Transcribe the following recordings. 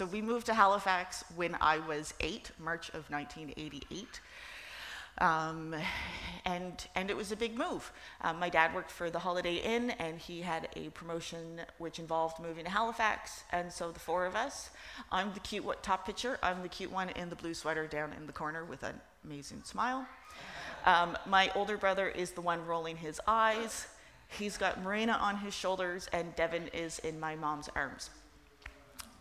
So we moved to Halifax when I was eight, March of 1988. Um, and, and it was a big move. Um, my dad worked for the Holiday Inn, and he had a promotion which involved moving to Halifax. And so the four of us, I'm the cute what, top picture, I'm the cute one in the blue sweater down in the corner with an amazing smile. Um, my older brother is the one rolling his eyes. He's got Marina on his shoulders, and Devin is in my mom's arms.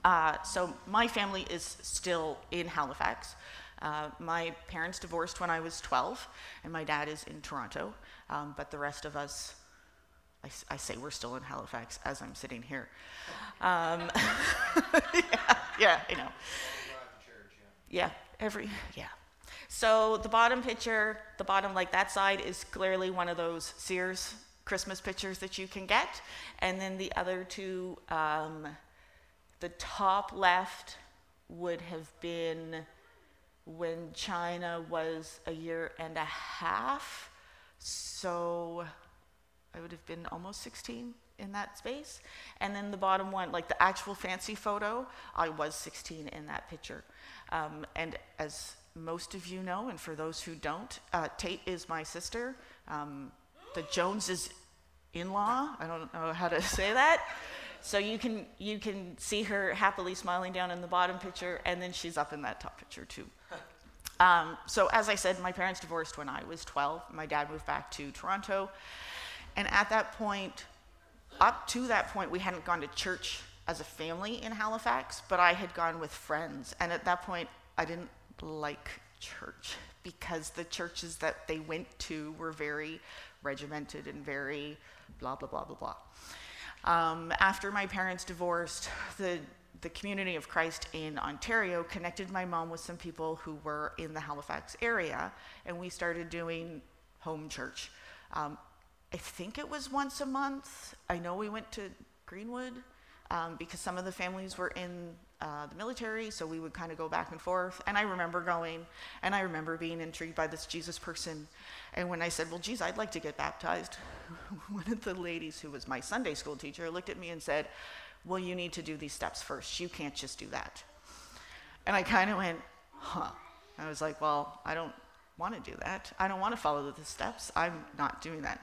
Uh, so my family is still in Halifax. Uh, my parents divorced when I was 12, and my dad is in Toronto, um, but the rest of us, I, I, say we're still in Halifax as I'm sitting here. Um, yeah, yeah, know. Yeah, every, yeah. So the bottom picture, the bottom, like that side, is clearly one of those Sears Christmas pictures that you can get. And then the other two, um, the top left would have been when China was a year and a half. So I would have been almost 16 in that space. And then the bottom one, like the actual fancy photo, I was 16 in that picture. Um, and as most of you know, and for those who don't, uh, Tate is my sister. Um, the Joneses in law, I don't know how to say that. So you can, you can see her happily smiling down in the bottom picture, and then she's up in that top picture too. Um, so, as I said, my parents divorced when I was 12. My dad moved back to Toronto. And at that point, up to that point, we hadn't gone to church as a family in Halifax, but I had gone with friends. And at that point, I didn't like church because the churches that they went to were very regimented and very blah, blah, blah, blah, blah. Um, after my parents divorced, the the community of Christ in Ontario connected my mom with some people who were in the Halifax area, and we started doing home church. Um, I think it was once a month. I know we went to Greenwood um, because some of the families were in uh, the military, so we would kind of go back and forth. And I remember going, and I remember being intrigued by this Jesus person. And when I said, Well, geez, I'd like to get baptized, one of the ladies who was my Sunday school teacher looked at me and said, well, you need to do these steps first. You can't just do that. And I kind of went, huh. I was like, well, I don't want to do that. I don't want to follow the steps. I'm not doing that.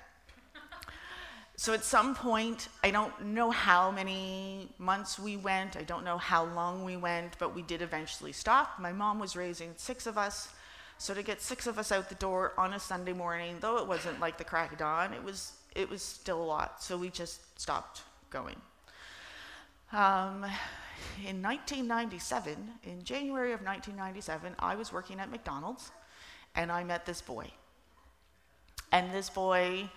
So at some point, I don't know how many months we went, I don't know how long we went, but we did eventually stop. My mom was raising six of us. So to get six of us out the door on a Sunday morning, though it wasn't like the crack of dawn, it was it was still a lot. So we just stopped going. Um, in 1997, in January of 1997, I was working at McDonald's and I met this boy. And this boy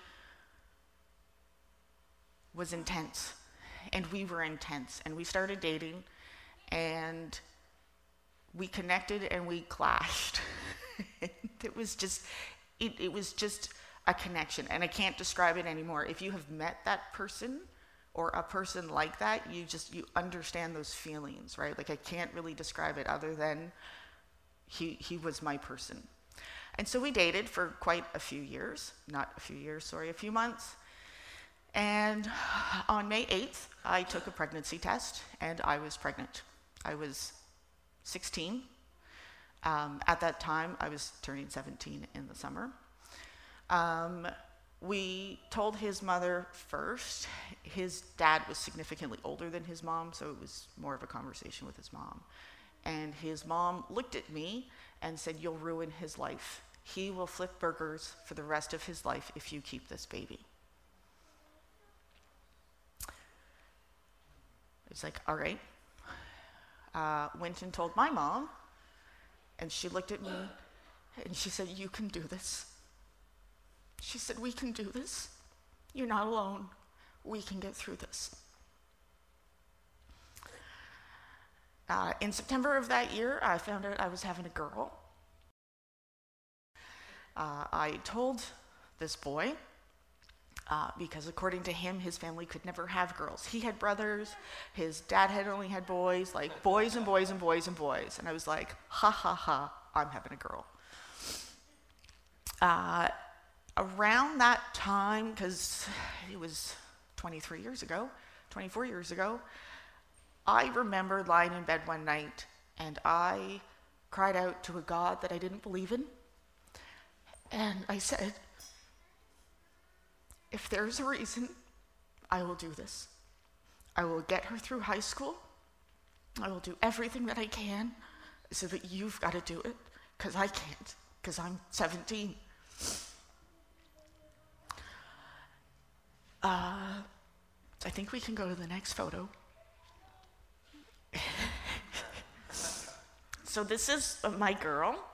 was intense. And we were intense. And we started dating and we connected and we clashed. it was just, it, it was just a connection. And I can't describe it anymore. If you have met that person, or a person like that, you just you understand those feelings, right? Like I can't really describe it other than he he was my person. And so we dated for quite a few years, not a few years, sorry, a few months. And on May 8th, I took a pregnancy test and I was pregnant. I was 16. Um, at that time, I was turning 17 in the summer. Um, we told his mother first. His dad was significantly older than his mom, so it was more of a conversation with his mom. And his mom looked at me and said, You'll ruin his life. He will flip burgers for the rest of his life if you keep this baby. It's like, All right. Uh, went and told my mom, and she looked at me and she said, You can do this. She said, We can do this. You're not alone. We can get through this. Uh, in September of that year, I found out I was having a girl. Uh, I told this boy, uh, because according to him, his family could never have girls. He had brothers, his dad had only had boys, like boys and boys and boys and boys. And I was like, ha ha ha, I'm having a girl. Uh, around that time, because it was 23 years ago, 24 years ago, I remember lying in bed one night and I cried out to a God that I didn't believe in. And I said, if there's a reason, I will do this. I will get her through high school. I will do everything that I can so that you've got to do it because I can't, because I'm 17. Uh, I think we can go to the next photo. so this is my girl.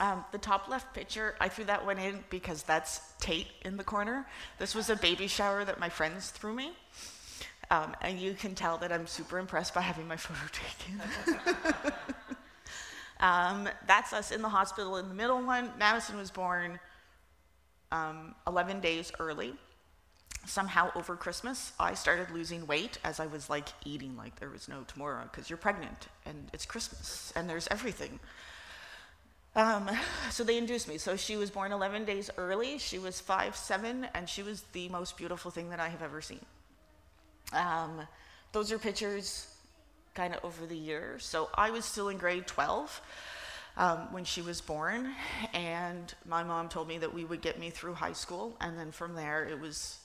Um, the top left picture, I threw that one in because that's Tate in the corner. This was a baby shower that my friends threw me. Um, and you can tell that I'm super impressed by having my photo taken. um, that's us in the hospital in the middle one. Madison was born um, 11 days early. Somehow over Christmas, I started losing weight as I was like eating like there was no tomorrow because you're pregnant and it's Christmas and there's everything. Um, so they induced me. So she was born 11 days early. She was five seven, and she was the most beautiful thing that I have ever seen. Um, those are pictures kind of over the years. So I was still in grade 12 um, when she was born, and my mom told me that we would get me through high school, and then from there it was,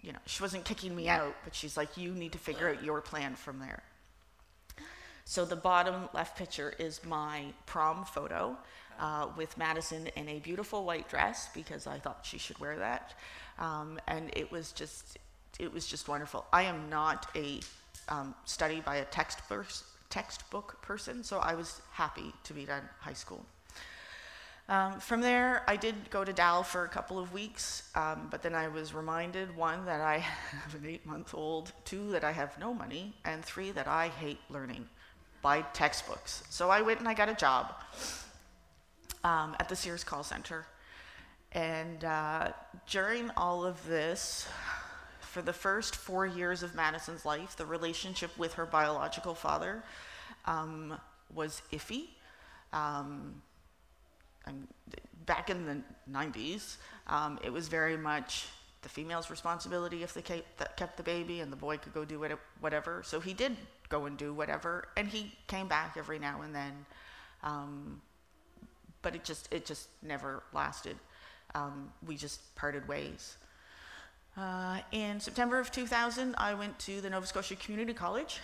you know, she wasn't kicking me out, but she's like, you need to figure out your plan from there. So the bottom left picture is my prom photo uh, with Madison in a beautiful white dress because I thought she should wear that, um, and it was just it was just wonderful. I am not a um, study by a textbook, textbook person, so I was happy to be done high school. Um, from there, I did go to Dal for a couple of weeks, um, but then I was reminded one, that I have an eight month old, two, that I have no money, and three, that I hate learning by textbooks. So I went and I got a job um, at the Sears call center. And uh, during all of this, for the first four years of Madison's life, the relationship with her biological father um, was iffy. Um, back in the 90s, um, it was very much the female's responsibility if they kept the baby, and the boy could go do whatever. So he did go and do whatever, and he came back every now and then. Um, but it just it just never lasted. Um, we just parted ways. Uh, in September of 2000, I went to the Nova Scotia Community College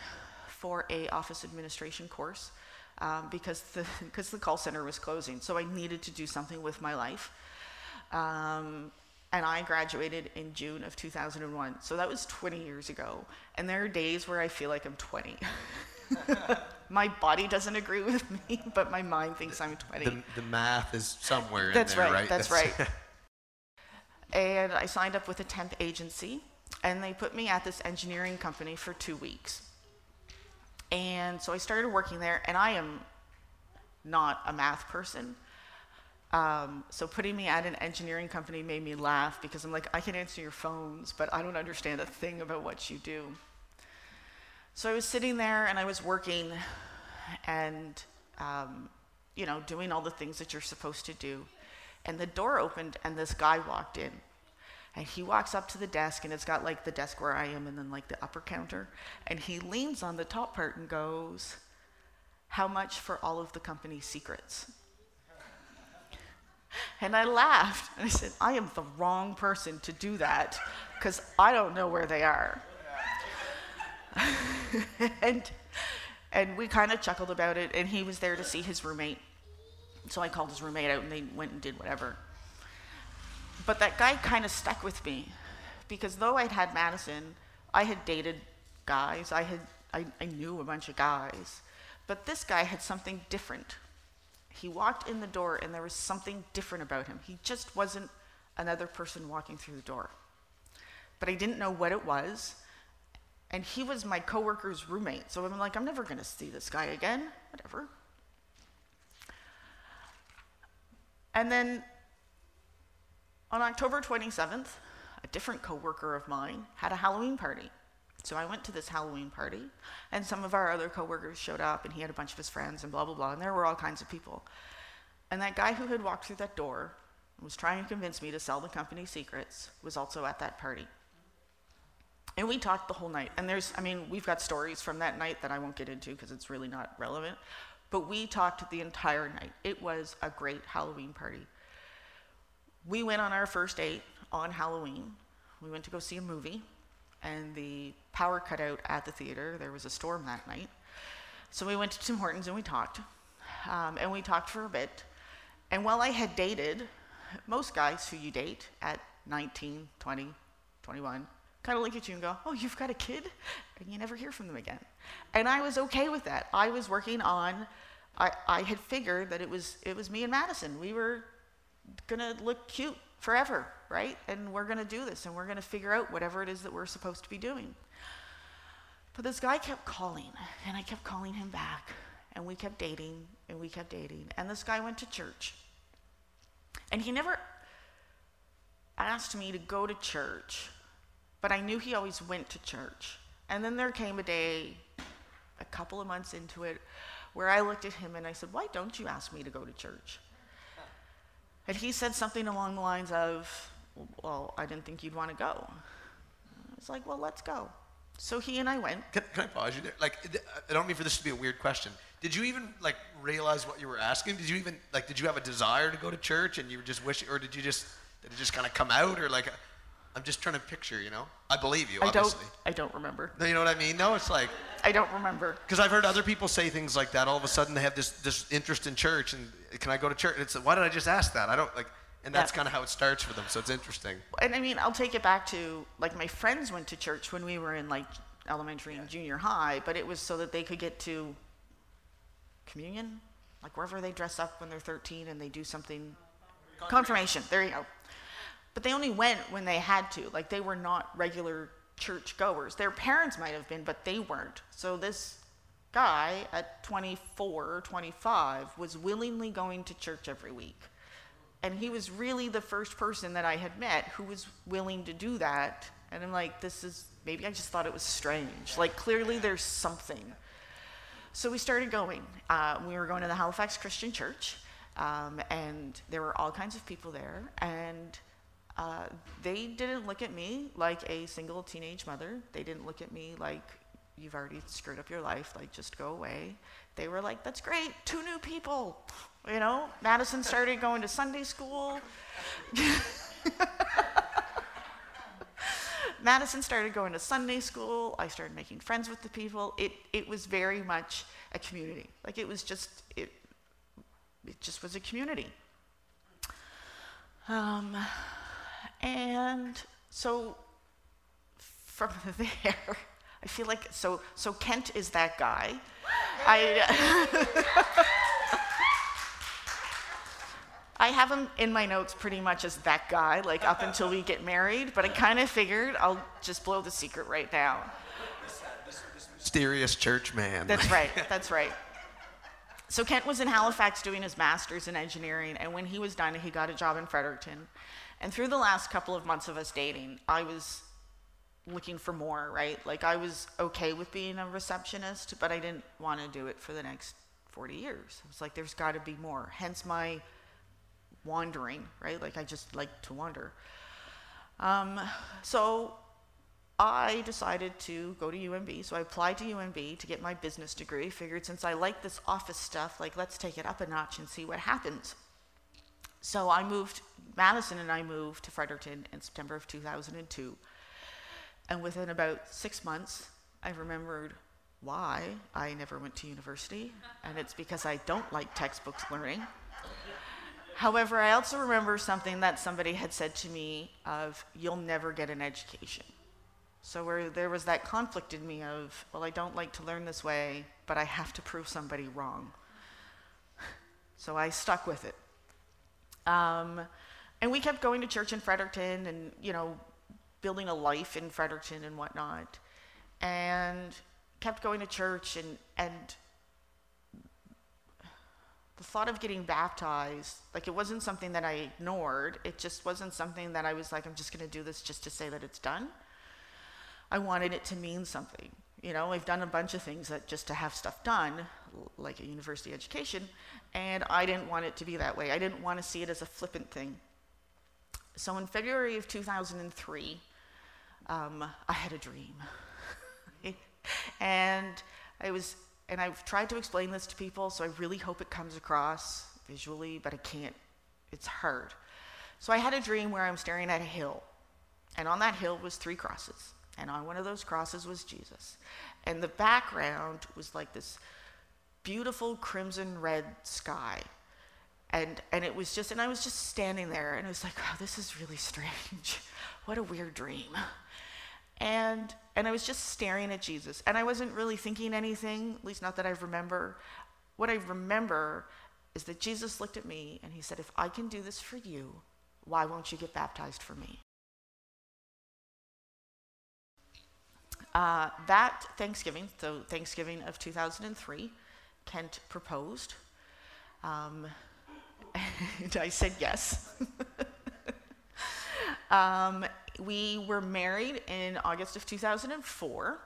for a office administration course um, because the because the call center was closing. So I needed to do something with my life. Um, and I graduated in June of 2001. So that was 20 years ago. And there are days where I feel like I'm 20. my body doesn't agree with me, but my mind thinks I'm 20. The, the math is somewhere that's in there, right, right? That's, that's right and I signed up with a temp agency, and they put me at this engineering company for two weeks. And so I started working there, and I am not a math person. Um, so putting me at an engineering company made me laugh because I'm like, I can answer your phones, but I don't understand a thing about what you do. So I was sitting there and I was working and, um, you know, doing all the things that you're supposed to do. And the door opened, and this guy walked in. And he walks up to the desk, and it's got like the desk where I am, and then like the upper counter. And he leans on the top part and goes, How much for all of the company's secrets? And I laughed. And I said, I am the wrong person to do that because I don't know where they are. and, and we kind of chuckled about it, and he was there to see his roommate. So I called his roommate out and they went and did whatever. But that guy kind of stuck with me because though I'd had Madison, I had dated guys, I, had, I, I knew a bunch of guys, but this guy had something different. He walked in the door and there was something different about him. He just wasn't another person walking through the door. But I didn't know what it was. And he was my coworker's roommate. So I'm like, I'm never going to see this guy again. Whatever. And then on October 27th, a different coworker of mine had a Halloween party. So I went to this Halloween party, and some of our other coworkers showed up, and he had a bunch of his friends, and blah, blah, blah, and there were all kinds of people. And that guy who had walked through that door and was trying to convince me to sell the company secrets was also at that party. And we talked the whole night. And there's, I mean, we've got stories from that night that I won't get into because it's really not relevant. But we talked the entire night. It was a great Halloween party. We went on our first date on Halloween. We went to go see a movie, and the power cut out at the theater. There was a storm that night. So we went to Tim Hortons and we talked. Um, and we talked for a bit. And while I had dated, most guys who you date at 19, 20, 21 kind of look at you and go, Oh, you've got a kid? And you never hear from them again. And I was okay with that. I was working on, I, I had figured that it was, it was me and Madison. We were going to look cute forever, right? And we're going to do this and we're going to figure out whatever it is that we're supposed to be doing. But this guy kept calling, and I kept calling him back, and we kept dating, and we kept dating. And this guy went to church. And he never asked me to go to church, but I knew he always went to church. And then there came a day, a couple of months into it, where I looked at him and I said, Why don't you ask me to go to church? And he said something along the lines of, Well, I didn't think you'd want to go. It's like, Well, let's go. So he and I went. Can, can I pause you there? Like, I don't mean for this to be a weird question. Did you even like realize what you were asking? Did you even like? Did you have a desire to go to church, and you just wishing, or did you just did it just kind of come out, or like? I'm just trying to picture, you know. I believe you, I obviously. don't. I don't remember. No, you know what I mean? No, it's like I don't remember. because I've heard other people say things like that. All of a sudden, they have this this interest in church, and can I go to church? And it's why did I just ask that? I don't like, and that's Yeah. kind of how it starts for them. So it's interesting. And I mean, I'll take it back to like my friends went to church when we were in like elementary and junior high, but it was so that they could get to communion, like wherever they dress up when they're 13 and they do something. Confirmation. There you go. But they only went when they had to. Like they were not regular church goers. Their parents might have been, but they weren't. So this guy at 24, 25 was willingly going to church every week. And he was really the first person that I had met who was willing to do that. And I'm like, this is maybe I just thought it was strange. Like, clearly there's something. So we started going. Uh, we were going to the Halifax Christian Church, um, and there were all kinds of people there. And uh, they didn't look at me like a single teenage mother. They didn't look at me like you've already screwed up your life, like just go away. They were like, that's great, two new people. You know, Madison started going to Sunday school. Madison started going to Sunday school. I started making friends with the people. It, it was very much a community. Like it was just, it, it just was a community. Um, and so from there, I feel like, so, so Kent is that guy. I, I have him in my notes pretty much as that guy, like up until we get married, but I kind of figured I'll just blow the secret right now. Mysterious church man. That's right, that's right. So Kent was in Halifax doing his master's in engineering, and when he was done, he got a job in Fredericton. And through the last couple of months of us dating, I was looking for more, right? Like I was okay with being a receptionist, but I didn't want to do it for the next 40 years. I was like, there's got to be more. Hence my wandering, right? Like I just like to wander. Um, so I decided to go to UNB. So I applied to UNB to get my business degree. Figured since I like this office stuff, like let's take it up a notch and see what happens. So I moved, Madison and I moved to Fredericton in September of 2002. And within about six months, I remembered why I never went to university. And it's because I don't like textbooks learning. However, I also remember something that somebody had said to me of, you'll never get an education. So where there was that conflict in me of, well, I don't like to learn this way, but I have to prove somebody wrong. So I stuck with it. Um, and we kept going to church in Fredericton and, you know, building a life in Fredericton and whatnot. And kept going to church and, and the thought of getting baptized, like it wasn't something that I ignored. It just wasn't something that I was like, I'm just going to do this just to say that it's done. I wanted it to mean something. You know, I've done a bunch of things that just to have stuff done, like a university education, and I didn't want it to be that way. I didn't want to see it as a flippant thing. So in February of 2003, um, I had a dream. and I was, and I've tried to explain this to people, so I really hope it comes across visually, but I can't, it's hard. So I had a dream where I'm staring at a hill, and on that hill was three crosses, and on one of those crosses was Jesus. And the background was like this beautiful crimson red sky. And, and it was just, and I was just standing there, and it was like, oh, this is really strange. what a weird dream. And, and I was just staring at Jesus. And I wasn't really thinking anything, at least not that I remember. What I remember is that Jesus looked at me and he said, If I can do this for you, why won't you get baptized for me? Uh, that Thanksgiving, so Thanksgiving of 2003, Kent proposed. Um, and I said yes. um, we were married in August of 2004.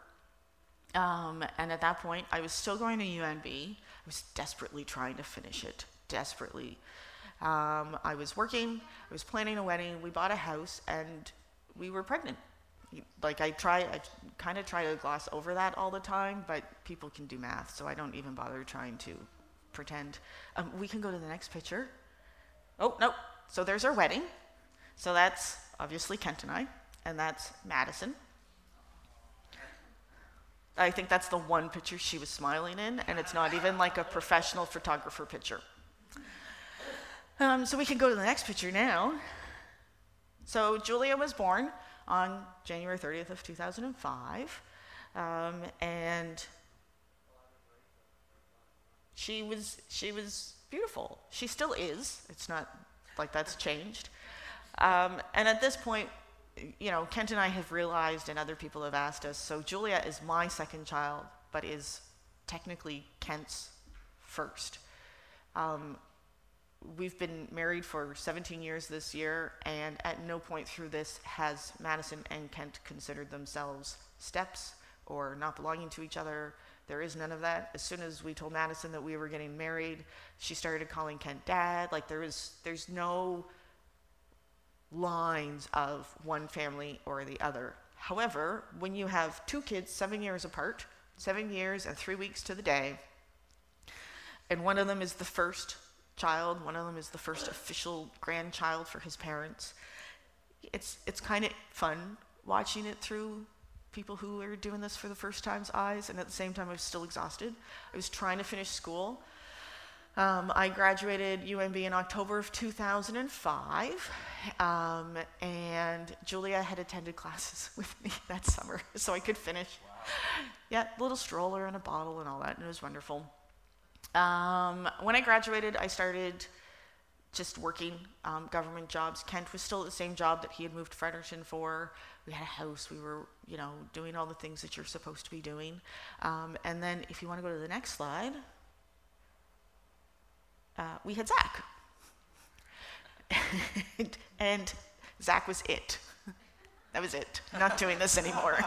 Um, and at that point, I was still going to UNB. I was desperately trying to finish it, desperately. Um, I was working, I was planning a wedding, we bought a house, and we were pregnant. Like, I try, I kind of try to gloss over that all the time, but people can do math, so I don't even bother trying to pretend. Um, we can go to the next picture. Oh, no. So there's our wedding. So that's obviously Kent and I, and that's Madison. I think that's the one picture she was smiling in, and it's not even like a professional photographer picture. Um, so we can go to the next picture now. So Julia was born on January 30th of 2005, um, and she was she was beautiful. She still is. It's not like that's changed. Um, and at this point, you know, Kent and I have realized, and other people have asked us. So Julia is my second child, but is technically Kent's first. Um, we've been married for 17 years this year, and at no point through this has Madison and Kent considered themselves steps or not belonging to each other. There is none of that. As soon as we told Madison that we were getting married, she started calling Kent dad. Like there is, there's no lines of one family or the other. However, when you have two kids seven years apart, seven years and three weeks to the day, and one of them is the first child, one of them is the first official grandchild for his parents, it's, it's kind of fun watching it through people who are doing this for the first time's eyes, and at the same time, I was still exhausted. I was trying to finish school. Um, I graduated UNB in October of 2005, um, and Julia had attended classes with me that summer, so I could finish. Wow. Yeah, little stroller and a bottle and all that, and it was wonderful. Um, when I graduated, I started just working um, government jobs. Kent was still at the same job that he had moved to Fredericton for. We had a house. We were, you know, doing all the things that you're supposed to be doing. Um, and then, if you want to go to the next slide, uh, we had Zach. and Zach was it. That was it. Not doing this anymore.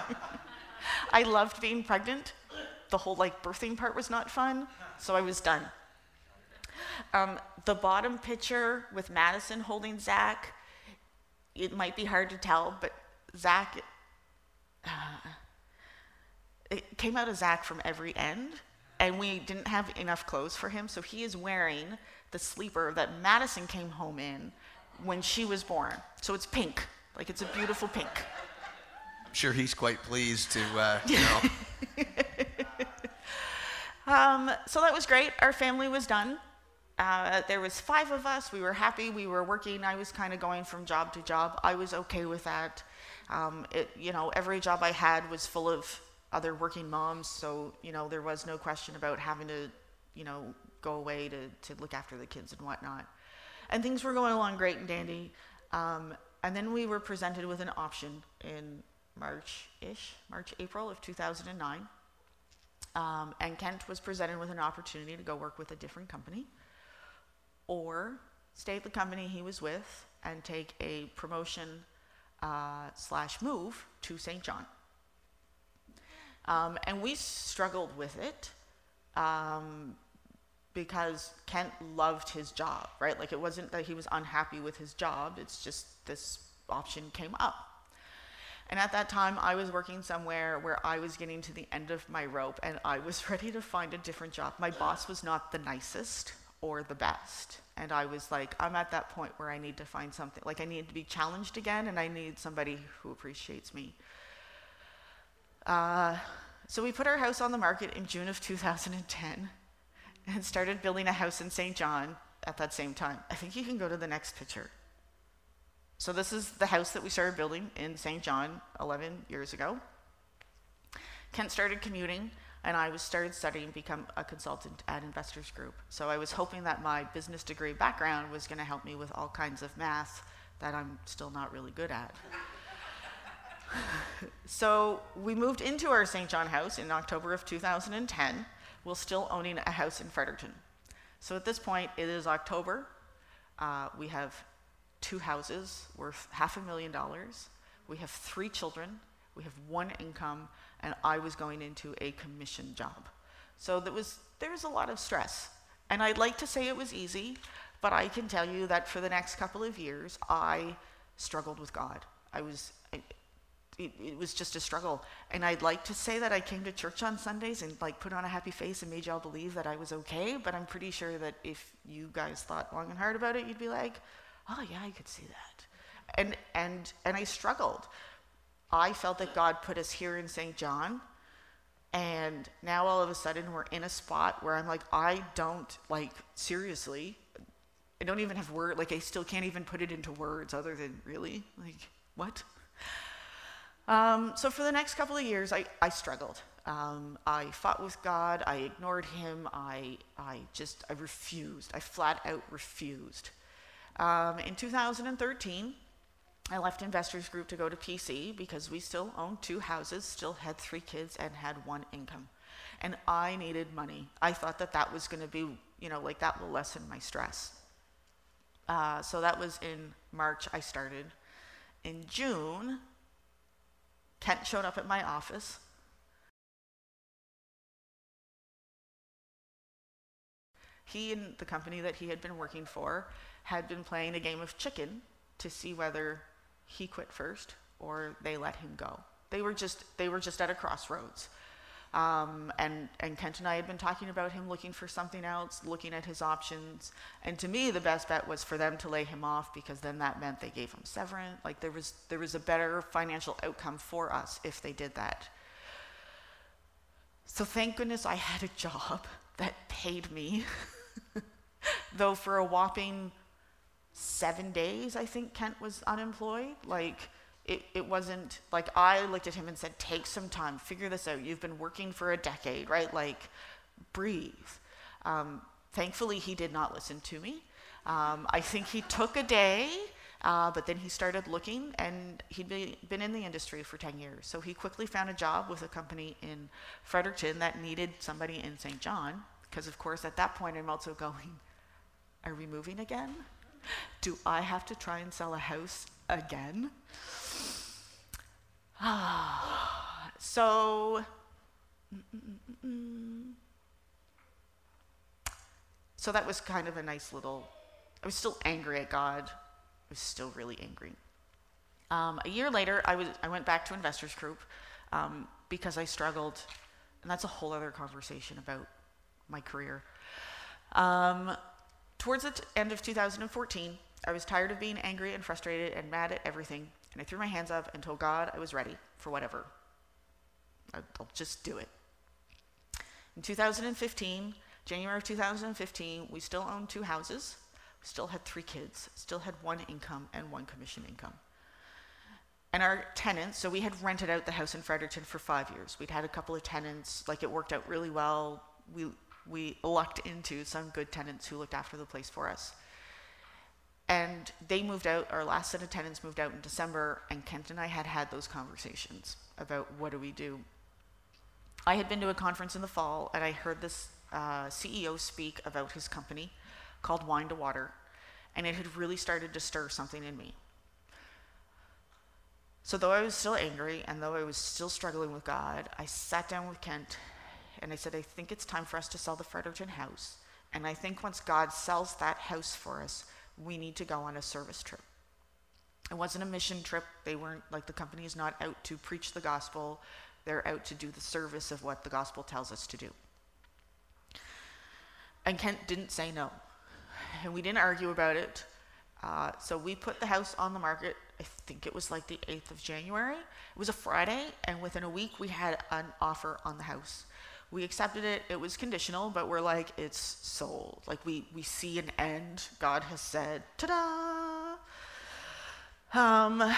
I loved being pregnant. The whole like birthing part was not fun, so I was done. Um, the bottom picture with Madison holding Zach, it might be hard to tell, but Zach, uh, it came out of Zach from every end and we didn't have enough clothes for him, so he is wearing the sleeper that Madison came home in when she was born. So it's pink, like it's a beautiful pink. I'm sure he's quite pleased to, uh, you know. Um, so that was great. Our family was done. Uh, there was five of us. We were happy. We were working. I was kind of going from job to job. I was okay with that. Um, it, you know, every job I had was full of other working moms, so you know there was no question about having to, you know, go away to to look after the kids and whatnot. And things were going along great and dandy. Um, and then we were presented with an option in March-ish, March April of 2009. Um, and Kent was presented with an opportunity to go work with a different company, or stay at the company he was with and take a promotion uh, slash move to St. John. Um, and we struggled with it um, because Kent loved his job, right? Like it wasn't that he was unhappy with his job, it's just this option came up. And at that time, I was working somewhere where I was getting to the end of my rope and I was ready to find a different job. My boss was not the nicest or the best. And I was like, I'm at that point where I need to find something. Like, I need to be challenged again and I need somebody who appreciates me. Uh, so we put our house on the market in June of 2010 and started building a house in St. John at that same time. I think you can go to the next picture. So this is the house that we started building in St. John 11 years ago. Kent started commuting, and I was started studying to become a consultant at Investors Group. So I was hoping that my business degree background was going to help me with all kinds of math that I'm still not really good at. so we moved into our St. John house in October of 2010, while still owning a house in Fredericton. So at this point, it is October. Uh, we have two houses worth half a million dollars. We have three children. We have one income, and I was going into a commission job. So there was there was a lot of stress. And I'd like to say it was easy, but I can tell you that for the next couple of years, I struggled with God. I was it, it, was just a struggle. And I'd like to say that I came to church on Sundays and like put on a happy face and made y'all believe that I was okay, but I'm pretty sure that if you guys thought long and hard about it, you'd be like, oh yeah, I could see that. And and and I struggled. I felt that God put us here in St. John, and now all of a sudden we're in a spot where I'm like, I don't like seriously. I don't even have word like I still can't even put it into words other than really like what. Um, so for the next couple of years, I, I struggled. Um, I fought with God. I ignored Him. I I just I refused. I flat out refused. Um, in 2013, I left Investors Group to go to PC because we still owned two houses, still had three kids, and had one income. And I needed money. I thought that that was going to be, you know, like that will lessen my stress. Uh, so that was in March, I started. In June, Kent showed up at my office. He and the company that he had been working for had been playing a game of chicken to see whether he quit first or they let him go. They were just they were just at a crossroads. Um, and, and Kent and I had been talking about him looking for something else, looking at his options. And to me, the best bet was for them to lay him off because then that meant they gave him severance. Like there was, there was a better financial outcome for us if they did that. So thank goodness I had a job that paid me. Though for a whopping seven days, I think Kent was unemployed. Like, it, it wasn't like I looked at him and said, Take some time, figure this out. You've been working for a decade, right? Like, breathe. Um, thankfully, he did not listen to me. Um, I think he took a day, uh, but then he started looking, and he'd be, been in the industry for 10 years. So he quickly found a job with a company in Fredericton that needed somebody in St. John, because, of course, at that point, I'm also going, Are we moving again? Do I have to try and sell a house again? so, so that was kind of a nice little. I was still angry at God. I was still really angry. Um, a year later, I was I went back to Investors Group um, because I struggled, and that's a whole other conversation about my career. Um, Towards the end of 2014, I was tired of being angry and frustrated and mad at everything, and I threw my hands up and told God I was ready for whatever. I'll just do it. In 2015, January of 2015, we still owned two houses, still had three kids, still had one income and one commission income. And our tenants, so we had rented out the house in Fredericton for five years. We'd had a couple of tenants, like it worked out really well. We we lucked into some good tenants who looked after the place for us. And they moved out, our last set of tenants moved out in December, and Kent and I had had those conversations about what do we do. I had been to a conference in the fall, and I heard this uh, CEO speak about his company called Wine to Water, and it had really started to stir something in me. So, though I was still angry and though I was still struggling with God, I sat down with Kent and I said, I think it's time for us to sell the Fredericton house. And I think once God sells that house for us, we need to go on a service trip. It wasn't a mission trip. They weren't like the company is not out to preach the gospel. They're out to do the service of what the gospel tells us to do. And Kent didn't say no. And we didn't argue about it. Uh, so we put the house on the market. I think it was like the 8th of January. It was a Friday, and within a week, we had an offer on the house. We accepted it. It was conditional, but we're like, it's sold. Like we we see an end. God has said, ta-da. Um,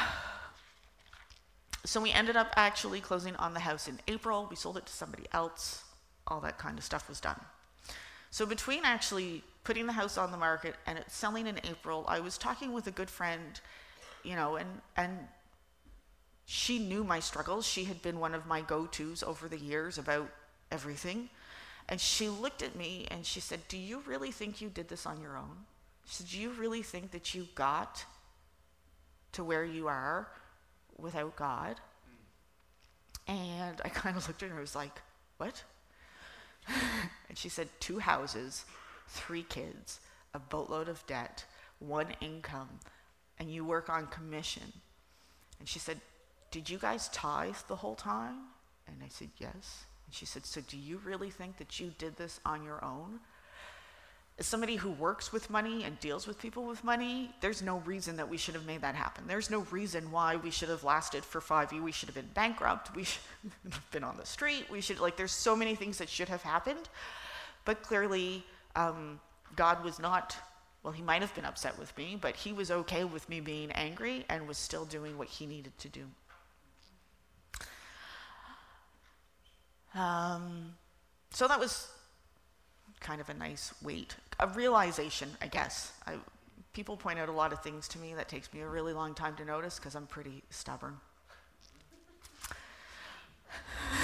so we ended up actually closing on the house in April. We sold it to somebody else. All that kind of stuff was done. So between actually putting the house on the market and it selling in April, I was talking with a good friend, you know, and and she knew my struggles. She had been one of my go-tos over the years about everything. And she looked at me and she said, "Do you really think you did this on your own?" She said, "Do you really think that you got to where you are without God?" And I kind of looked at her and was like, "What?" and she said, two houses, three kids, a boatload of debt, one income, and you work on commission. And she said, Did you guys tithe the whole time? And I said, Yes. And she said, So do you really think that you did this on your own? As somebody who works with money and deals with people with money, there's no reason that we should have made that happen. There's no reason why we should have lasted for five years. We should have been bankrupt. We should have been on the street. We should, like, there's so many things that should have happened. But clearly, um, God was not, well, he might have been upset with me, but he was okay with me being angry and was still doing what he needed to do. Um, so that was kind of a nice weight, a realization, I guess. I, people point out a lot of things to me that takes me a really long time to notice because I'm pretty stubborn.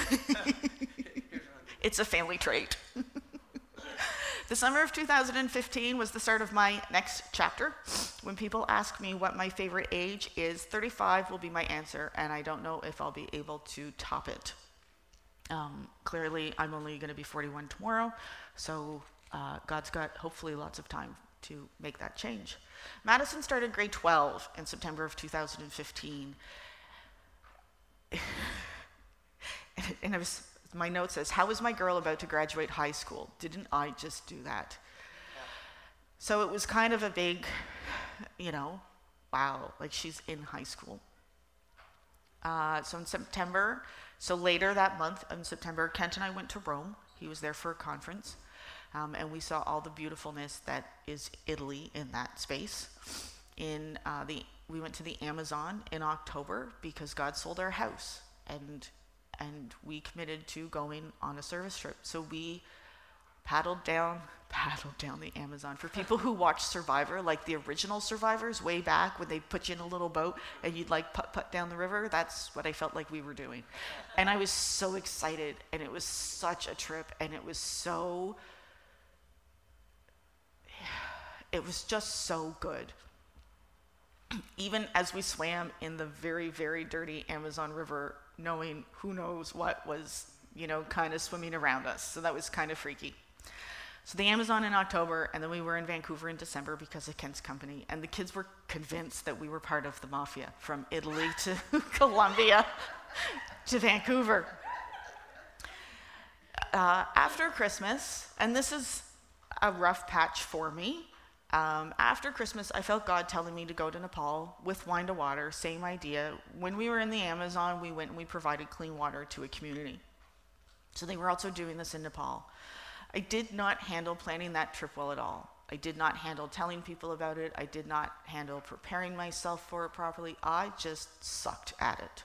it's a family trait. the summer of 2015 was the start of my next chapter. When people ask me what my favorite age is, 35 will be my answer, and I don't know if I'll be able to top it. Um, clearly, I'm only going to be 41 tomorrow, so uh, God's got hopefully lots of time to make that change. Madison started grade 12 in September of 2015. and was, my note says, How is my girl about to graduate high school? Didn't I just do that? So it was kind of a big, you know, wow, like she's in high school. Uh, so in September, so later that month in September, Kent and I went to Rome. He was there for a conference. Um, and we saw all the beautifulness that is Italy in that space. In uh, the, we went to the Amazon in October because God sold our house, and and we committed to going on a service trip. So we paddled down, paddled down the Amazon. For people who watch Survivor, like the original Survivors way back when they put you in a little boat and you'd like put put down the river, that's what I felt like we were doing. And I was so excited and it was such a trip and it was so it was just so good. Even as we swam in the very, very dirty Amazon River, knowing who knows what was, you know, kind of swimming around us. So that was kind of freaky. So the Amazon in October, and then we were in Vancouver in December because of Kent's company. And the kids were convinced that we were part of the mafia from Italy to Colombia to Vancouver. Uh, after Christmas, and this is a rough patch for me. Um, after Christmas, I felt God telling me to go to Nepal with Wine to Water, same idea. When we were in the Amazon, we went and we provided clean water to a community. So they were also doing this in Nepal. I did not handle planning that trip well at all. I did not handle telling people about it. I did not handle preparing myself for it properly. I just sucked at it.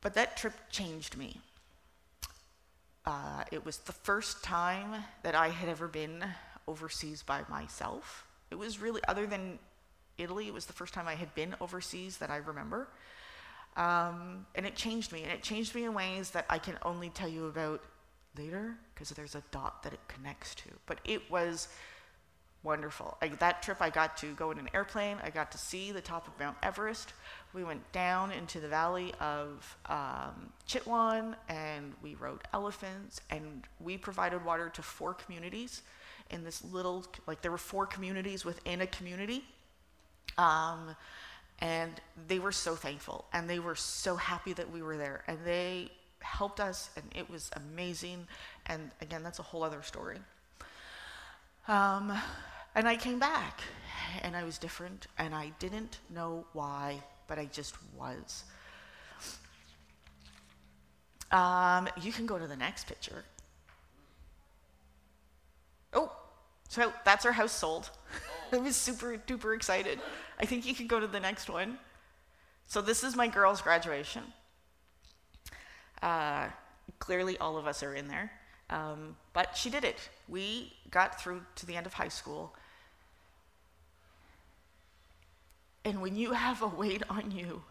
But that trip changed me. Uh, it was the first time that I had ever been overseas by myself. It was really, other than Italy, it was the first time I had been overseas that I remember. Um, and it changed me, and it changed me in ways that I can only tell you about later because there's a dot that it connects to. But it was wonderful. I, that trip, I got to go in an airplane, I got to see the top of Mount Everest. We went down into the valley of um, Chitwan and we rode elephants and we provided water to four communities in this little, like there were four communities within a community. Um, and they were so thankful and they were so happy that we were there and they helped us and it was amazing. And again, that's a whole other story. Um, and I came back and I was different and I didn't know why, but I just was. Um, you can go to the next picture. Oh, so that's our house sold. I was super duper excited. I think you can go to the next one. So this is my girls' graduation. Uh, clearly, all of us are in there. Um, but she did it. We got through to the end of high school. And when you have a weight on you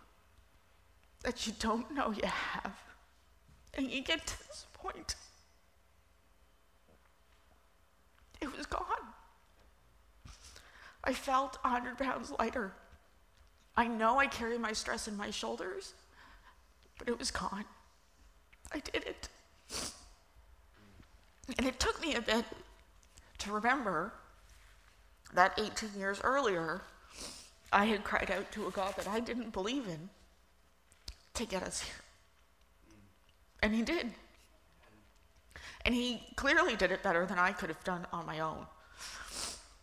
that you don't know you have, and you get to this point, it was gone. I felt 100 pounds lighter. I know I carry my stress in my shoulders, but it was gone. I did it. And it took me a bit to remember that 18 years earlier, I had cried out to a God that I didn't believe in to get us here. And He did. And He clearly did it better than I could have done on my own.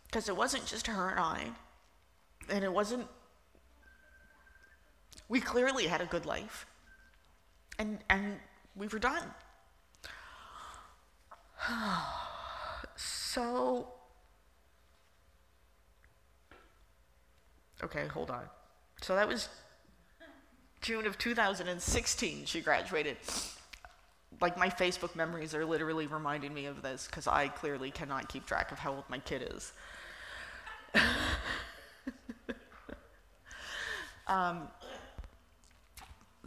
Because it wasn't just her and I, and it wasn't, we clearly had a good life. And, and we were done. so, okay, hold on. So that was June of 2016, she graduated. Like, my Facebook memories are literally reminding me of this because I clearly cannot keep track of how old my kid is. um,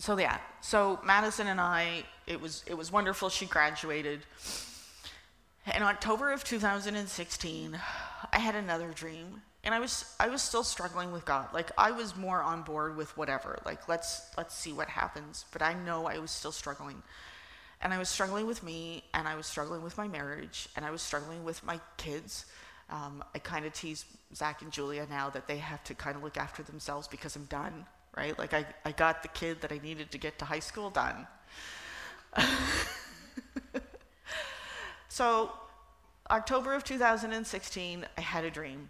so yeah, so Madison and I, it was it was wonderful. She graduated. In October of 2016, I had another dream, and I was I was still struggling with God. Like I was more on board with whatever. Like let's let's see what happens. But I know I was still struggling, and I was struggling with me, and I was struggling with my marriage, and I was struggling with my kids. Um, I kind of tease Zach and Julia now that they have to kind of look after themselves because I'm done right? Like I, I got the kid that I needed to get to high school done. so, October of 2016, I had a dream.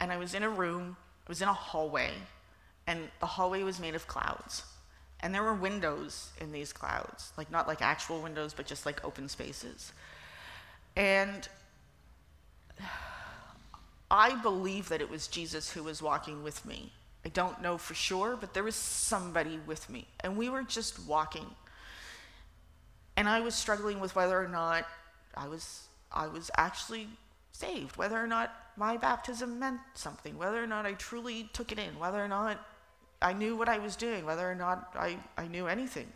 And I was in a room, I was in a hallway, and the hallway was made of clouds. And there were windows in these clouds, like not like actual windows, but just like open spaces. And I believe that it was Jesus who was walking with me. I don't know for sure, but there was somebody with me. And we were just walking. And I was struggling with whether or not I was, I was actually saved, whether or not my baptism meant something, whether or not I truly took it in, whether or not I knew what I was doing, whether or not I, I knew anything.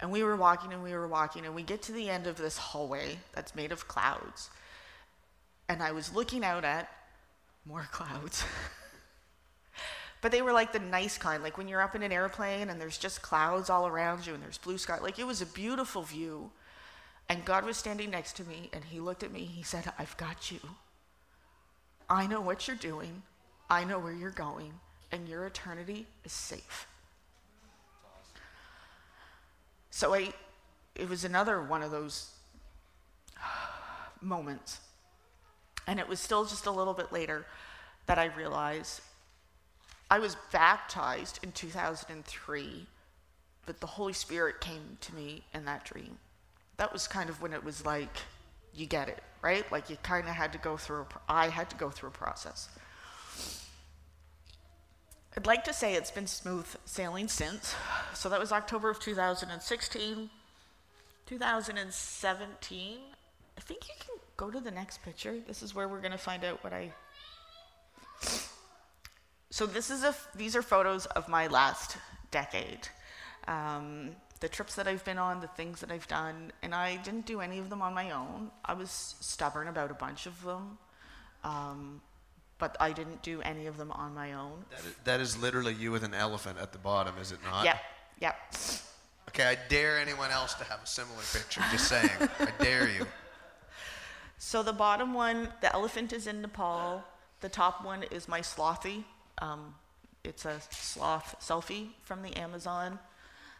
And we were walking and we were walking, and we get to the end of this hallway that's made of clouds. And I was looking out at more clouds. But they were like the nice kind, like when you're up in an airplane and there's just clouds all around you and there's blue sky. Like it was a beautiful view. And God was standing next to me and he looked at me. He said, I've got you. I know what you're doing. I know where you're going. And your eternity is safe. So I, it was another one of those uh, moments. And it was still just a little bit later that I realized I was baptized in 2003, but the Holy Spirit came to me in that dream. That was kind of when it was like, you get it, right? Like you kind of had to go through, I had to go through a process. I'd like to say it's been smooth sailing since. So that was October of 2016. 2017, I think you can go to the next picture. This is where we're going to find out what I so this is a, these are photos of my last decade. Um, the trips that I've been on, the things that I've done, and I didn't do any of them on my own. I was stubborn about a bunch of them, um, but I didn't do any of them on my own. That is, that is literally you with an elephant at the bottom, is it not? Yep, yep. Okay, I dare anyone else to have a similar picture. Just saying, I dare you. So the bottom one, the elephant is in Nepal. The top one is my slothy. Um, it's a sloth selfie from the Amazon.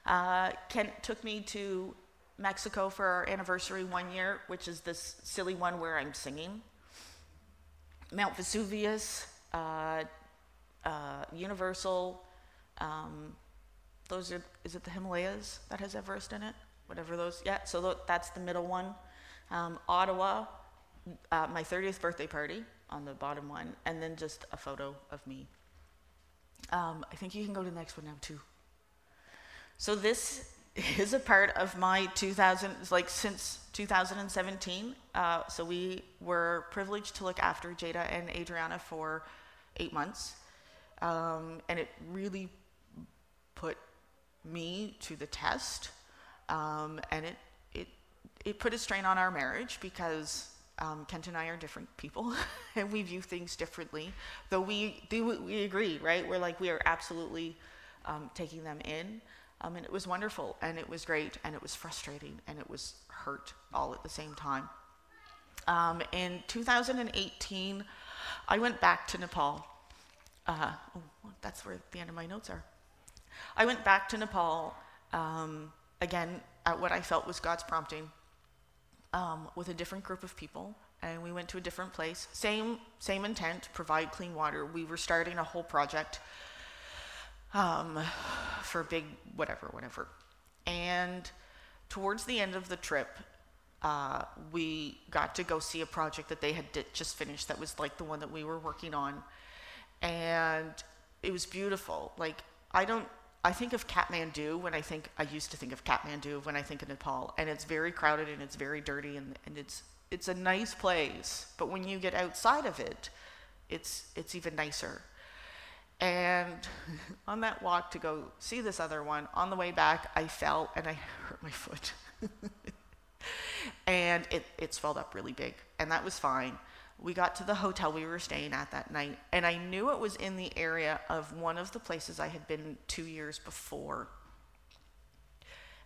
Uh, Kent took me to Mexico for our anniversary one year, which is this silly one where I'm singing. Mount Vesuvius, uh, uh, Universal, um, those are, is it the Himalayas that has Everest in it? Whatever those, yeah, so th- that's the middle one. Um, Ottawa, uh, my 30th birthday party on the bottom one, and then just a photo of me. Um, I think you can go to the next one now too. So this is a part of my 2000, like since 2017. Uh, so we were privileged to look after Jada and Adriana for eight months. Um, and it really put me to the test. Um, and it, it, it put a strain on our marriage because um, Kent and I are different people and we view things differently. Though we do, we agree, right? We're like, we are absolutely um, taking them in. Um, and it was wonderful and it was great and it was frustrating and it was hurt all at the same time. Um, in 2018, I went back to Nepal. Uh, oh, that's where the end of my notes are. I went back to Nepal um, again at what I felt was God's prompting um, with a different group of people, and we went to a different place. Same same intent: provide clean water. We were starting a whole project um, for big whatever, whatever. And towards the end of the trip, uh, we got to go see a project that they had just finished that was like the one that we were working on. And it was beautiful. Like, I don't, I think of Kathmandu when I think, I used to think of Kathmandu when I think of Nepal. And it's very crowded and it's very dirty and, and it's, it's a nice place. But when you get outside of it, it's, it's even nicer. And on that walk to go see this other one, on the way back, I fell and I hurt my foot. and it, it swelled up really big, and that was fine. We got to the hotel we were staying at that night, and I knew it was in the area of one of the places I had been two years before.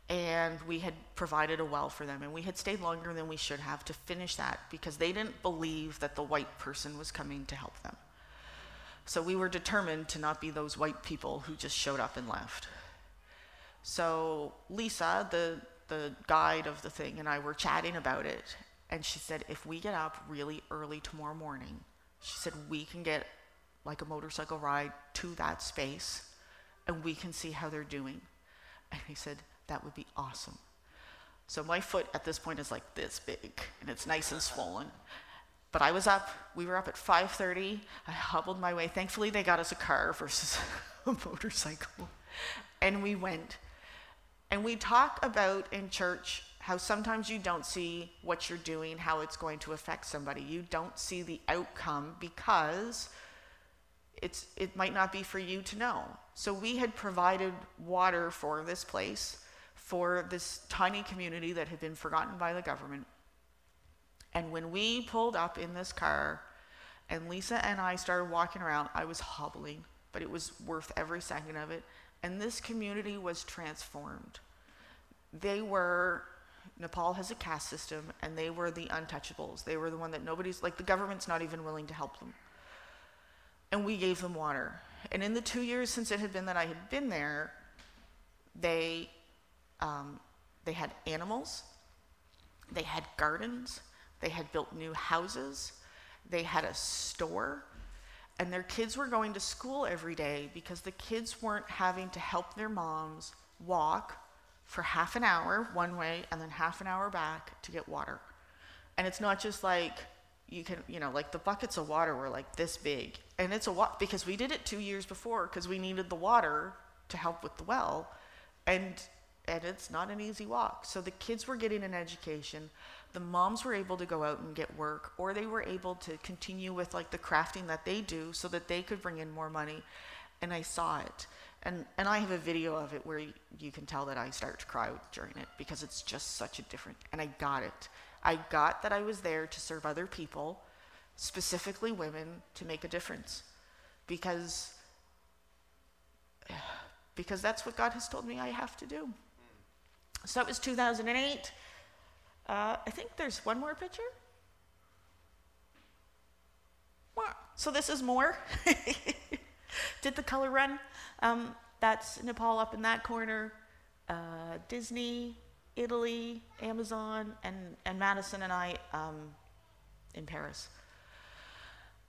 And we had provided a well for them, and we had stayed longer than we should have to finish that because they didn't believe that the white person was coming to help them. So we were determined to not be those white people who just showed up and left. So Lisa, the, the guide of the thing, and I were chatting about it. And she said, if we get up really early tomorrow morning, she said, we can get like a motorcycle ride to that space and we can see how they're doing. And he said, that would be awesome. So my foot at this point is like this big and it's nice and swollen. But I was up. We were up at 5:30. I hobbled my way. Thankfully, they got us a car versus a motorcycle, and we went. And we talk about in church how sometimes you don't see what you're doing, how it's going to affect somebody. You don't see the outcome because it's it might not be for you to know. So we had provided water for this place, for this tiny community that had been forgotten by the government and when we pulled up in this car and Lisa and I started walking around, I was hobbling, but it was worth every second of it. And this community was transformed. They were, Nepal has a caste system, and they were the untouchables. They were the one that nobody's, like, the government's not even willing to help them. And we gave them water. And in the two years since it had been that I had been there, they, um, they had animals, they had gardens, they had built new houses, they had a store, and their kids were going to school every day because the kids weren't having to help their moms walk for half an hour one way and then half an hour back to get water. And it's not just like you can, you know, like the buckets of water were like this big. And it's a lot because we did it two years before because we needed the water to help with the well. And and it's not an easy walk. So the kids were getting an education the moms were able to go out and get work or they were able to continue with like the crafting that they do so that they could bring in more money and i saw it. And and i have a video of it where you, you can tell that i start to cry during it because it's just such a different and i got it. I got that i was there to serve other people specifically women to make a difference because because that's what god has told me i have to do. So it was 2008 uh, I think there's one more picture. So this is more. Did the color run? Um, that's Nepal up in that corner. Uh, Disney, Italy, Amazon, and, and Madison and I um, in Paris.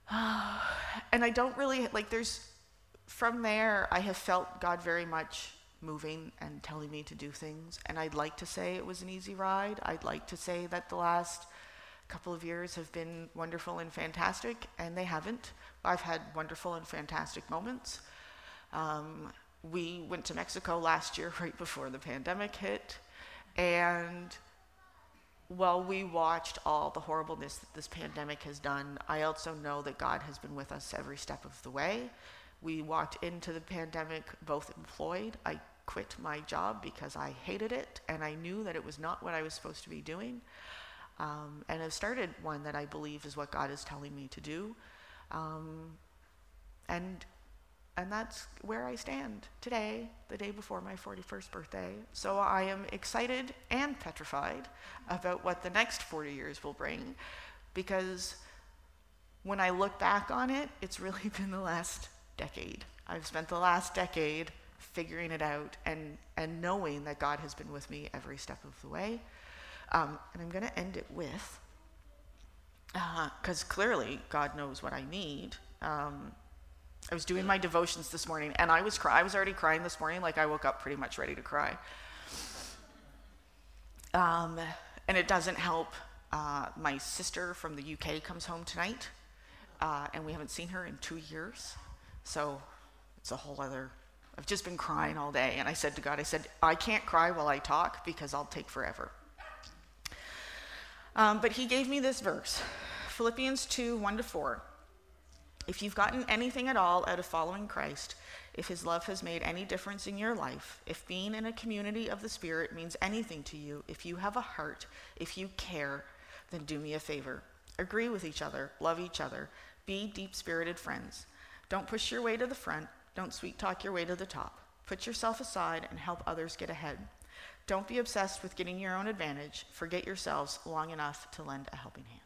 and I don't really, like, there's, from there, I have felt God very much moving and telling me to do things. And I'd like to say it was an easy ride. I'd like to say that the last couple of years have been wonderful and fantastic, and they haven't. I've had wonderful and fantastic moments. Um, we went to Mexico last year, right before the pandemic hit, and while we watched all the horribleness that this pandemic has done, I also know that God has been with us every step of the way. We walked into the pandemic both employed. I quit my job because I hated it and I knew that it was not what I was supposed to be doing. Um, and I've started one that I believe is what God is telling me to do. Um, and and that's where I stand today, the day before my 41st birthday. So I am excited and petrified about what the next 40 years will bring because when I look back on it, it's really been the last decade. I've spent the last decade figuring it out and, and knowing that God has been with me every step of the way. Um, and I'm going to end it with, because uh, clearly God knows what I need. Um, I was doing my devotions this morning, and I was cry- I was already crying this morning. Like I woke up pretty much ready to cry. Um, and it doesn't help. Uh, my sister from the UK comes home tonight, uh, and we haven't seen her in two years. So it's a whole other. I've just been crying all day, and I said to God, I said, I can't cry while I talk because I'll take forever. Um, but He gave me this verse, Philippians 2 1 to 4. If you've gotten anything at all out of following Christ, if his love has made any difference in your life, if being in a community of the Spirit means anything to you, if you have a heart, if you care, then do me a favor. Agree with each other, love each other, be deep spirited friends. Don't push your way to the front, don't sweet talk your way to the top. Put yourself aside and help others get ahead. Don't be obsessed with getting your own advantage. Forget yourselves long enough to lend a helping hand.